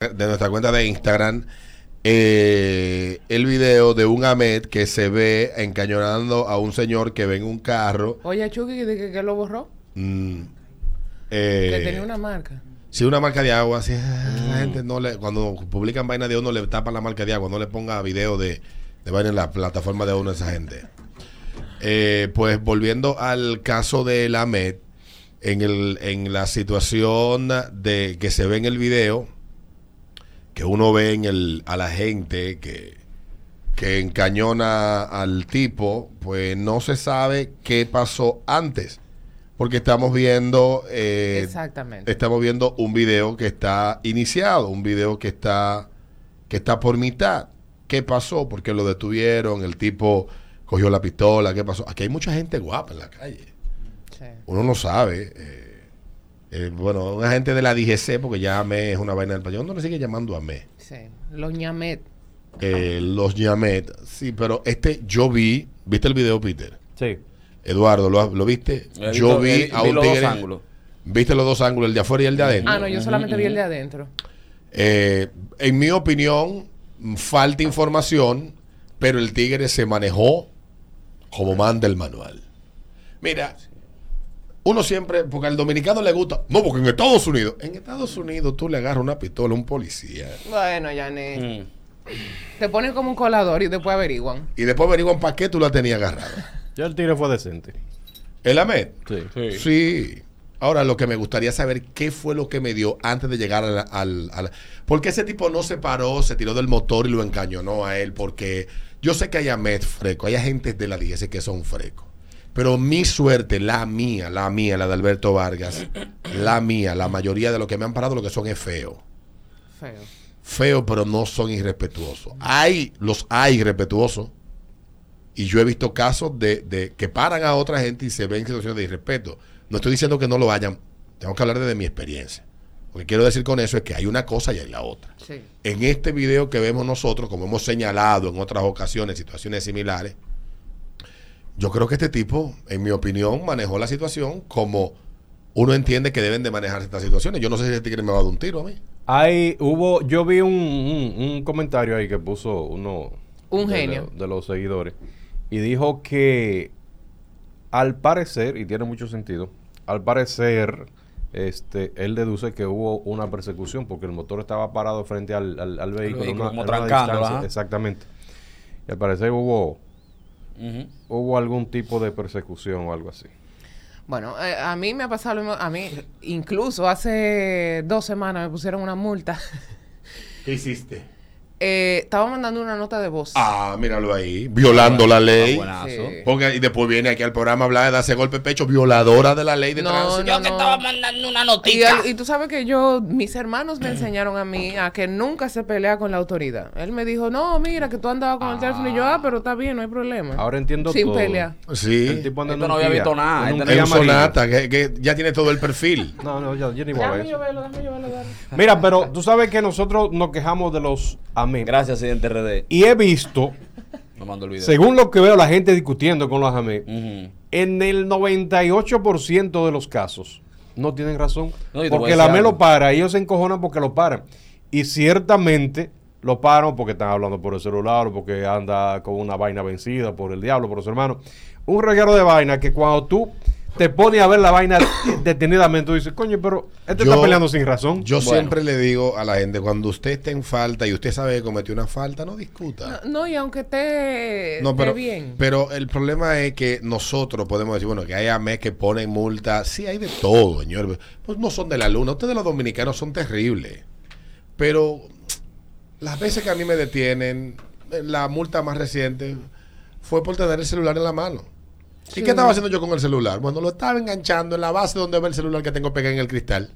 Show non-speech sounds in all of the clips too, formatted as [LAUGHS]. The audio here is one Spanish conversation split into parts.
de nuestra cuenta de Instagram eh, el video de un Ahmed que se ve encañonando a un señor que ve en un carro. Oye, Chucky, ¿de que, que lo borró? mm, eh, que tenía una marca. Sí, una marca de agua. Así, Mm. La gente no le, cuando publican vaina de uno, le tapan la marca de agua. No le ponga video de, de vaina en la plataforma de uno a esa gente. Eh, pues volviendo al caso de la Ahmed, en, el, en la situación de que se ve en el video, que uno ve en el, a la gente que, que encañona al tipo, pues no se sabe qué pasó antes. Porque estamos viendo eh, Exactamente. estamos viendo un video que está iniciado, un video que está que está por mitad. ¿Qué pasó? ¿Por qué lo detuvieron? El tipo cogió la pistola. ¿Qué pasó? Aquí hay mucha gente guapa en la calle. Sí. Uno no sabe. eh, eh, bueno, una gente de la DGC, porque ya AME es una vaina del país. Uno le sigue llamando AME. sí. Los ñamet. Eh, los Ñamet. Sí, pero este yo vi. ¿Viste el video, Peter? Sí. Eduardo, ¿lo, lo viste? He yo visto- vi a vi un los dos tigre. ángulos. ¿Viste los dos ángulos, el de afuera y el de adentro? Ah, no, yo solamente vi el de adentro. Eh, en mi opinión, falta información, pero el Tigre se manejó como manda el manual. Mira, uno siempre, porque al dominicano le gusta, no, porque en Estados Unidos, en Estados Unidos tú le agarras una pistola a un policía Bueno, Yané. Mm. Te ponen como un colador y después averiguan. y después averiguan para qué tú la tenías agarrada. [LAUGHS] Ya el tigre fue decente. ¿El Ahmed? Sí. Sí. Sí. Ahora, lo que me gustaría saber, ¿qué fue lo que me dio antes de llegar a la- al... a la- ¿Por qué ese tipo no se paró, se tiró del motor y lo encañonó a él? Porque yo sé que hay Ahmed freco, hay agentes de la DGC que son frecos. Pero mi suerte, la mía, la mía, la de Alberto Vargas, la mía, la mayoría de los que me han parado lo que son es feo. Feo. Feo, pero no son irrespetuosos. Hay, los hay irrespetuosos. Y yo he visto casos de, de que paran a otra gente y se ven situaciones de irrespeto. No estoy diciendo que no lo hayan. Tengo que hablar desde mi experiencia. Lo que quiero decir con eso es que hay una cosa y hay la otra. Sí. En este video que vemos nosotros, como hemos señalado en otras ocasiones, situaciones similares, yo creo que este tipo, en mi opinión, manejó la situación como uno entiende que deben de manejar estas situaciones. Yo no sé si este tigre me va a dar un tiro a mí. Hay, hubo, yo vi un, un- un comentario ahí que puso uno Un de, genio. de los seguidores y dijo que al parecer, y tiene mucho sentido, al parecer, este, él deduce que hubo una persecución porque el motor estaba parado frente al, al- al vehículo, vehículo, una- como una distancia, exactamente. Y al parecer hubo, Hubo algún tipo de persecución o algo así. Bueno, eh, a mí me ha pasado lo mismo. A mí, incluso hace dos semanas me pusieron una multa. ¿Qué hiciste? Eh, estaba mandando una nota de voz. Ah, míralo ahí, violando la ley. Ah, buenazo. Sí. Porque, y después viene aquí al programa a hablar de darse golpe de pecho, violadora de la ley de No, tránsito. Yo no, que no. estaba mandando una Y, noticia. al- y tú sabes que yo, mis hermanos me enseñaron a mí a que nunca se pelea con la autoridad. Él me dijo, no, mira, que tú andabas con el teléfono. Y yo, ah, pero está bien, no hay problema. Ahora entiendo Sin todo. pelear. El Sí, tipo anda en Esto no había visto nada, en un. Sonata, que, que ya tiene todo el perfil. [LAUGHS] No, no, yo, yo ni voy a ver. Mira, pero tú sabes que nosotros nos quejamos de los Gracias, Accidente RD. Y he visto, el video. según lo que veo, la gente discutiendo con los Ujú. en el 98% de los casos no tienen razón. No, porque el algo. lo para, ellos se encojonan porque lo paran. Y ciertamente lo paran porque están hablando por el celular o porque anda con una vaina vencida por el diablo, por su hermano. Un reguero de vaina que cuando tú te pones a ver la vaina [COUGHS] detenidamente, tú dices, coño, pero este Yo- está peleando sin razón. Yo Bueno. siempre le digo a la gente, cuando usted esté en falta y usted sabe que cometió una falta, no discuta. No, y aunque esté, No, pero, bien. pero el problema es que nosotros podemos decir, bueno, que hay AME que ponen multa. Sí, hay de todo, señor. Pues no son de la luna. Ustedes los dominicanos son terribles. Pero las veces que a mí me detienen, eh, la multa más reciente fue por tener el celular en la mano. ¿Y qué estaba haciendo yo con el celular? Bueno, lo estaba enganchando en la base donde va el celular que tengo pegado en el cristal.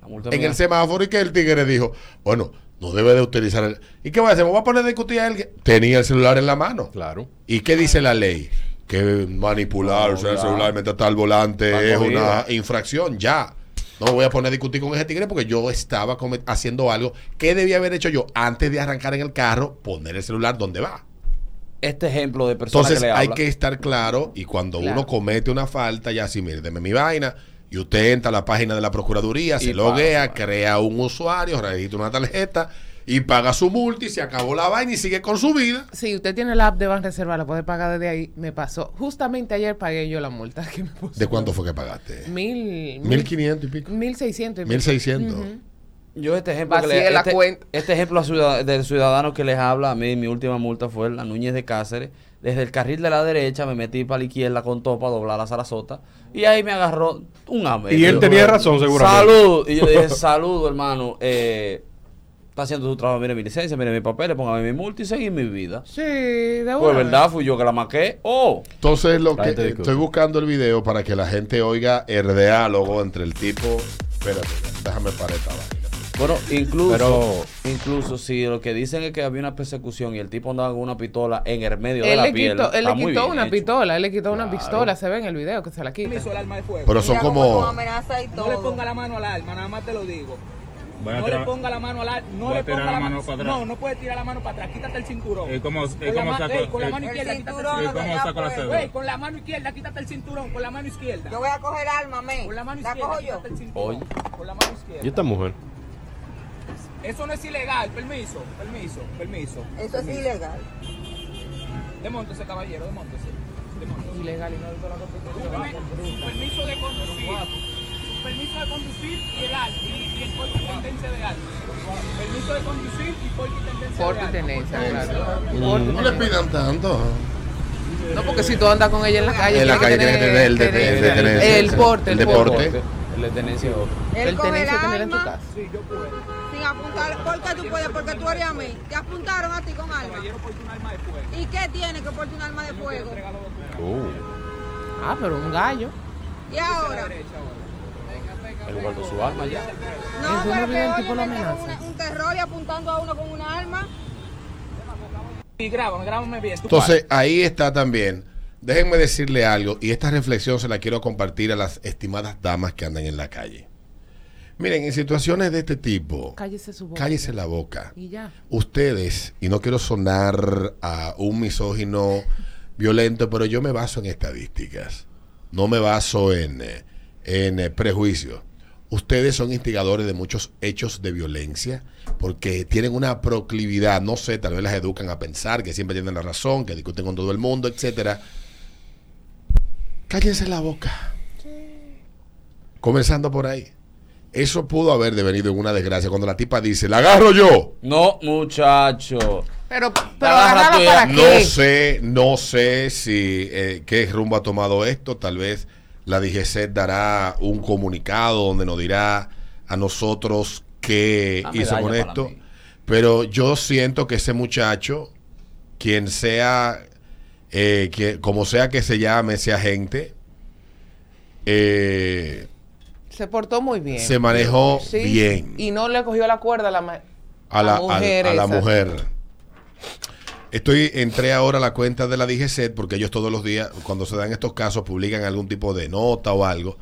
La multa en mía. el semáforo y que el tigre dijo, bueno, no debe de utilizar el... ¿Y qué voy a hacer? ¿Me voy a poner a discutir a él? Tenía el celular en la mano. Claro. ¿Y qué dice la ley? Que manipular No, el celular mientras está al volante es una infracción, ya. No me voy a poner a discutir con ese tigre porque yo estaba haciendo algo que debía haber hecho yo antes de arrancar en el carro, poner el celular donde va. Este ejemplo de persona Entonces que le hay habla. que estar claro y cuando Claro. uno comete una falta, ya así, mire, deme mi vaina Y usted entra a la página de la Procuraduría, Y se loguea, paga. crea un usuario, registra una tarjeta y paga su multa y se acabó la vaina y sigue con su vida. Si usted tiene la app de Banreserva, la puede pagar desde ahí. Me pasó. Justamente ayer pagué yo la multa [LAUGHS] que me puso. ¿De cuánto fue que pagaste? Mil. Mil quinientos y pico. Mil seiscientos. y Mil pico. seiscientos. Ujú. Yo este ejemplo que le, la este, cuenta. este ejemplo a ciudad- del ciudadano que les habla a mí, mi última multa fue la Núñez de Cáceres. Desde el carril de la derecha me metí para la izquierda con todo para doblar la Sarasota. Y ahí me agarró un ame. Y él tenía razón, seguramente. Salud. Y yo dije, [LAUGHS] saludo, hermano. Eh, está haciendo su trabajo, mire mi licencia, mire mi papel, póngame mi multa y seguir mi vida. Sí, de Pues una verdad, vez. fui yo que la maqué. Oh, Entonces, lo que discute. estoy buscando el video para que la gente oiga el diálogo entre el tipo. Espérate, déjame parar esta vaina. Bueno, incluso, Pero- incluso si lo que dicen es que había una persecución y el tipo andaba con una pistola en el medio de Él la le piel. quitó, él le quitó una hecho. pistola, él le quitó una pistola, se ve en el video que se la quita. permiso el arma de fuego. Pero son como. amenaza y todo. no le ponga la mano al arma, nada más te lo digo. Voy no tirar- le ponga la mano al arma, no le ponga la la mano mano para atrás. No, no puede tirar la mano para atrás, quítate el cinturón. ¿Y cómo, y Con la cómo saco? ey, con la mano izquierda, quítate el cinturón con la mano izquierda, quítate el cinturón, con la mano izquierda. Yo voy a coger arma, me. Con la mano ¿La izquierda, cojo yo? quítate el cinturón. Oye. Con la mano izquierda. ¿Y esta mujer? Eso no es ilegal, permiso, permiso, permiso. Eso es ilegal. Demóntese, caballero, demóntese. Demóntese. Ilegal y no hizo la su permiso de conducir. Su permiso de conducir y el alto. Y, y el porte y tendencia de alto. Permiso de conducir y porte y tendencia Porte de alto. tenencia, claro. Mm, No le pidan tanto. No, porque si tú andas con ella en la calle, En la calle tiene que tener el de- el de el porte, El el deporte. porte. El de tenencia El coge el tenencia tener en tu arma casa. Sí, yo puedo. Sin apuntar. ¿Por qué tú puedes? Porque tú eres a mí. Te apuntaron a ti con arma. ¿Y qué tiene que portar un arma de fuego? Uh, Ah, pero un gallo. Y ahora. Él guardó su arma ya. No, pero que tipo un, un terror y apuntando a uno con una arma. Y grábame, grábame bien. Entonces, ahí está también. Déjenme decirle algo, y esta reflexión se la quiero compartir a las estimadas damas que andan en la calle. Miren, en situaciones de este tipo, Cállese su boca. cállese la boca. Y ya. Ustedes, y no quiero sonar a un misógino violento, pero yo me baso en estadísticas. No me baso en, en eh, prejuicios. Ustedes son instigadores de muchos hechos de violencia porque tienen una proclividad, no sé, tal vez las educan a pensar que siempre tienen la razón, que discuten con todo el mundo, etcétera. Cállense la boca. Comenzando por ahí. Eso pudo haber devenido en una desgracia cuando la tipa dice, la agarro yo. No, muchacho. Pero, pero Agarra agarrarla tu- para No qué. sé, no sé si eh, qué rumbo ha tomado esto. Tal vez la DGC dará un comunicado donde nos dirá a nosotros qué hizo con esto. Pero yo siento que ese muchacho, quien sea, eh, que, como sea que se llame ese agente, eh, Se portó muy bien. se manejó Sí, bien Y no le cogió la cuerda a la, ma- a la, la mujer a- a la esa. mujer. Estoy, entré ahora a la cuenta de la DGCET porque ellos todos los días, cuando se dan estos casos, publican algún tipo de nota o algo.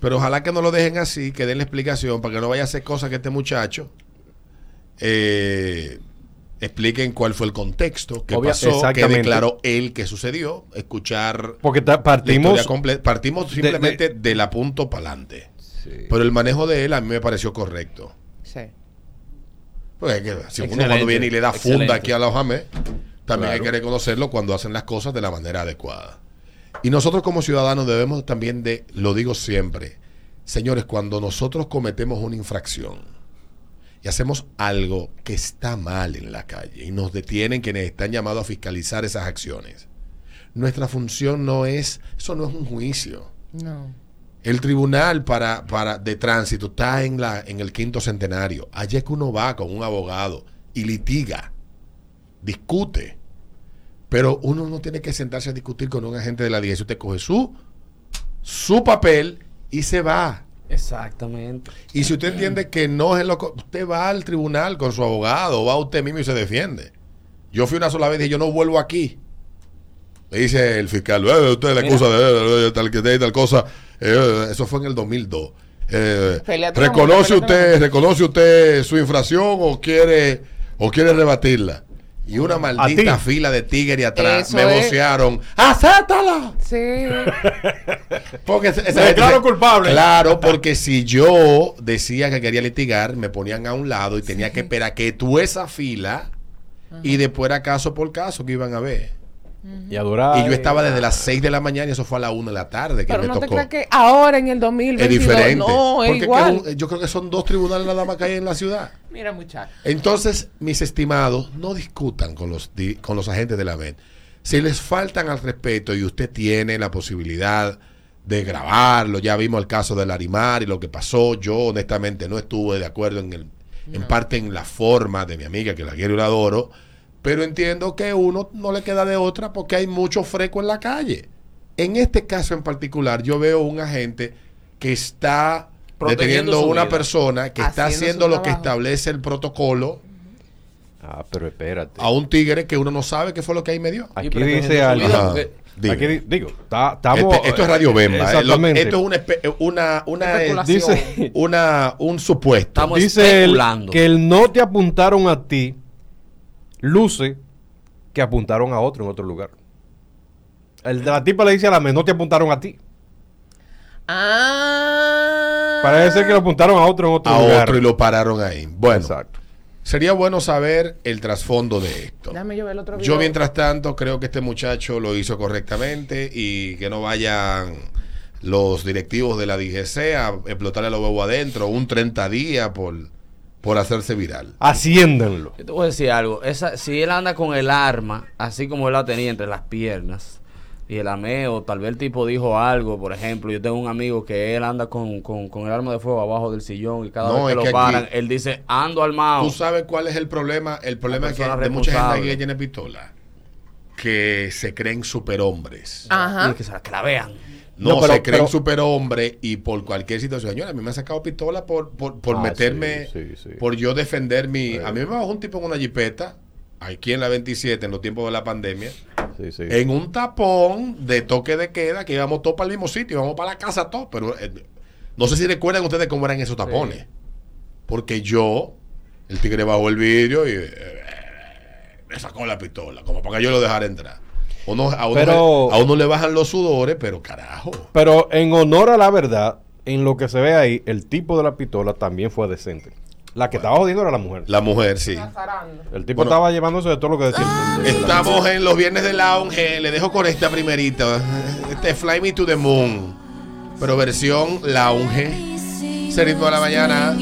Pero ojalá que no lo dejen así, que den la explicación para que no vaya a hacer cosas que este muchacho eh, expliquen cuál fue el contexto, qué pasó, qué declaró él que sucedió, escuchar porque ta- la partimos. comple- Partimos de- simplemente de, la punto para adelante. Pero el manejo de él a mí me pareció correcto. Sí. Porque es que si uno Excelente, cuando viene y le da funda excelente. aquí a los jamés, también hay Claro. que reconocerlo cuando hacen las cosas de la manera adecuada. Y nosotros como ciudadanos debemos también de, lo digo siempre, señores, cuando nosotros cometemos una infracción y hacemos algo que está mal en la calle y nos detienen quienes están llamados a fiscalizar esas acciones, nuestra función no es, eso no es un juicio. No. El tribunal para, para de tránsito está en la en el quinto centenario. Allí es que uno va con un abogado y litiga, discute. Pero uno no tiene que sentarse a discutir con un agente de la DGC. Usted coge su, su papel y se va. Exactamente. Y si usted entiende que no es lo co- usted va al tribunal con su abogado, va usted mismo y se defiende. Yo fui una sola vez y dije, yo no vuelvo aquí. Le dice el fiscal, "Eh, usted le Mira. acusa de, de tal, de tal cosa. Eh, eso fue en el 2002. Eh, ¿Reconoce usted reconoce usted su infracción o quiere o quiere rebatirla? Y una maldita fila de tigres atrás Eso me es. vocearon. ¡Acéptala! Sí. [LAUGHS] Porque esa- esa Me se- culpable. Claro, porque si yo decía que quería litigar, me ponían a un lado y tenía que esperar que tú esa fila y después era caso por caso que iban a ver. Y a durar. Y yo estaba desde las 6 de la mañana y eso fue a la 1 de la tarde que Pero me no te tocó. creas que ahora en el Es 2022 diferente. no, es Porque igual. que un- yo creo que son dos tribunales nada más que hay en la ciudad. [LAUGHS] Mira, muchacho. Entonces, mis estimados, no discutan con los, di- con los agentes de la MED. Si les faltan al respeto y usted tiene la posibilidad de grabarlo, ya vimos el caso del Arimar y lo que pasó, yo honestamente no estuve de acuerdo en, el, en parte en la forma de mi amiga, que la quiero y la adoro, pero entiendo que uno no le queda de otra porque hay mucho freco en la calle. En este caso en particular, yo veo un agente que está deteniendo su una vida. persona que está Haciendo lo que establece el protocolo Ah, pero espérate. a un tigre que uno no sabe qué fue lo que ahí me dio. Aquí dice algo. Aquí di- digo, ta- estamos. Este- esto es Radio Bemba. eh, lo- Exactamente. esto es una, eh, una, una, Especulación. Dice, [LAUGHS] una- un supuesto. Estamos dice especulando. que el no te apuntaron a ti, luce que apuntaron a otro en otro lugar. El de la tipa le dice a la me no te apuntaron a ti. Ah. Parece ser que lo apuntaron a otro en otro a lugar. otro y lo pararon ahí. Bueno, Exacto. sería bueno saber el trasfondo de esto. Déjame yo ver el otro video. Yo mientras tanto creo que este muchacho lo hizo correctamente y que no vayan los directivos de la DGC a explotarle los huevos adentro un 30 días por, por hacerse viral. Haciéndenlo. Yo te voy a decir algo. Esa, si él anda con el arma, así como él la tenía entre las piernas, y el ameo, tal vez el tipo dijo algo, por ejemplo, yo tengo un amigo que él anda con, con, con el arma de fuego abajo del sillón y cada No, vez que que lo paran, aquí- él dice, ando armado. ¿Tú sabes cuál es el problema? El problema es que de mucha gente aquí que tiene pistola que se creen superhombres. Ajá. Y que, se la- que la vean. No, No, pero- se creen pero- superhombres y por cualquier situación. Señora, a mí me han sacado pistola por, por, por Ah, meterme, sí, sí, sí. por yo defender mi... A mí me bajó un tipo en una jipeta, aquí en la 27, en los tiempos de la pandemia, en un tapón de toque de queda, que íbamos todos para el mismo sitio, íbamos para la casa todos, pero eh, no sé si recuerdan ustedes cómo eran esos tapones. Porque yo, el tigre bajó el vidrio y eh, me sacó la pistola, como para que yo lo dejara entrar. Uno, a, uno, Pero- a uno le bajan los sudores, pero carajo. Pero en honor a la verdad, en lo que se ve ahí, el tipo de la pistola también fue decente. La que estaba jodiendo era la mujer. La mujer, sí. El tipo Bueno. estaba llevándose de todo lo que decía. el- Estamos en los viernes de lounge. Le dejo con esta primerita. Este Fly Me to the Moon. Pero versión lounge. Ese ritmo de la mañana.